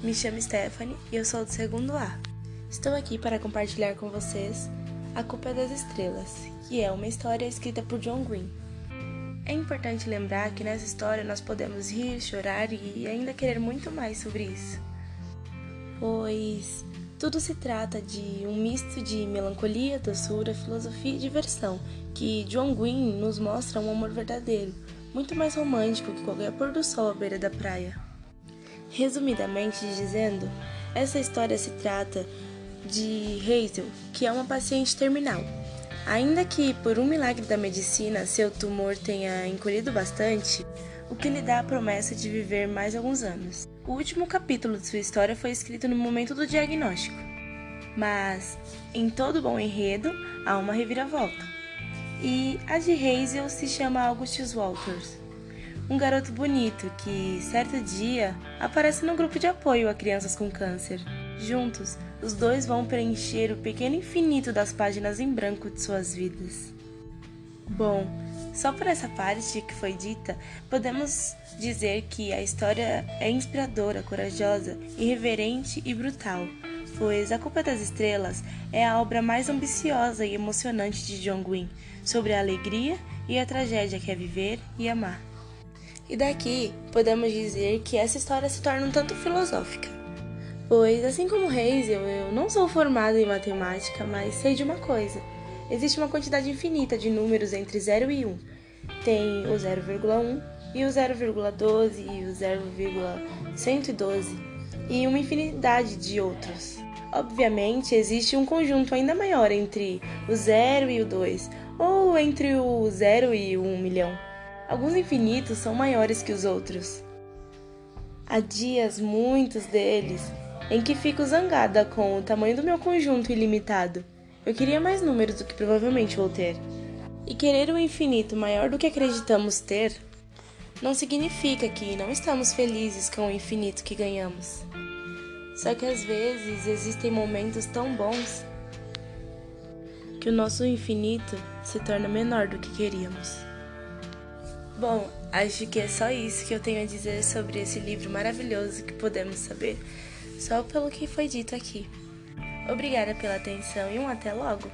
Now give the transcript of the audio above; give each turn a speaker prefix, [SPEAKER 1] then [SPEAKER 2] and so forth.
[SPEAKER 1] me chamo Stephanie e eu sou do segundo A. Estou aqui para compartilhar com vocês A Culpa das Estrelas, que é uma história escrita por John Green. É importante lembrar que nessa história nós podemos rir, chorar e ainda querer muito mais sobre isso. Pois tudo se trata de um misto de melancolia, doçura, filosofia e diversão, que John Green nos mostra um amor verdadeiro, muito mais romântico que qualquer pôr do sol à beira da praia. Resumidamente dizendo, essa história se trata de Hazel, que é uma paciente terminal. Ainda que por um milagre da medicina seu tumor tenha encolhido bastante, o que lhe dá a promessa de viver mais alguns anos. O último capítulo de sua história foi escrito no momento do diagnóstico, mas em todo bom enredo há uma reviravolta. E a de Hazel se chama Augustus Walters, um garoto bonito que, certo dia, aparece no grupo de apoio a crianças com câncer. Juntos, os dois vão preencher o pequeno infinito das páginas em branco de suas vidas. Bom, só por essa parte que foi dita, podemos dizer que a história é inspiradora, corajosa, irreverente e brutal, pois A Culpa das Estrelas é a obra mais ambiciosa e emocionante de John Green sobre a alegria e a tragédia que é viver e amar. E daqui podemos dizer que essa história se torna um tanto filosófica. Pois, assim como Hazel, eu não sou formada em matemática, mas sei de uma coisa existe uma quantidade infinita de números entre 0 e 1. Tem o 0,1 e o 0,12 e o 0,112 e uma infinidade de outros. Obviamente, existe um conjunto ainda maior entre o 0 e o 2, ou entre o 0 e o 1 milhão. Alguns infinitos são maiores que os outros. Há dias, muitos deles, em que fico zangada com o tamanho do meu conjunto ilimitado eu queria mais números do que provavelmente vou ter. E querer o infinito maior do que acreditamos ter não significa que não estamos felizes com o infinito que ganhamos. Só que às vezes existem momentos tão bons que o nosso infinito se torna menor do que queríamos. Bom, acho que é só isso que eu tenho a dizer sobre esse livro maravilhoso que podemos saber só pelo que foi dito aqui. Obrigada pela atenção e um até logo!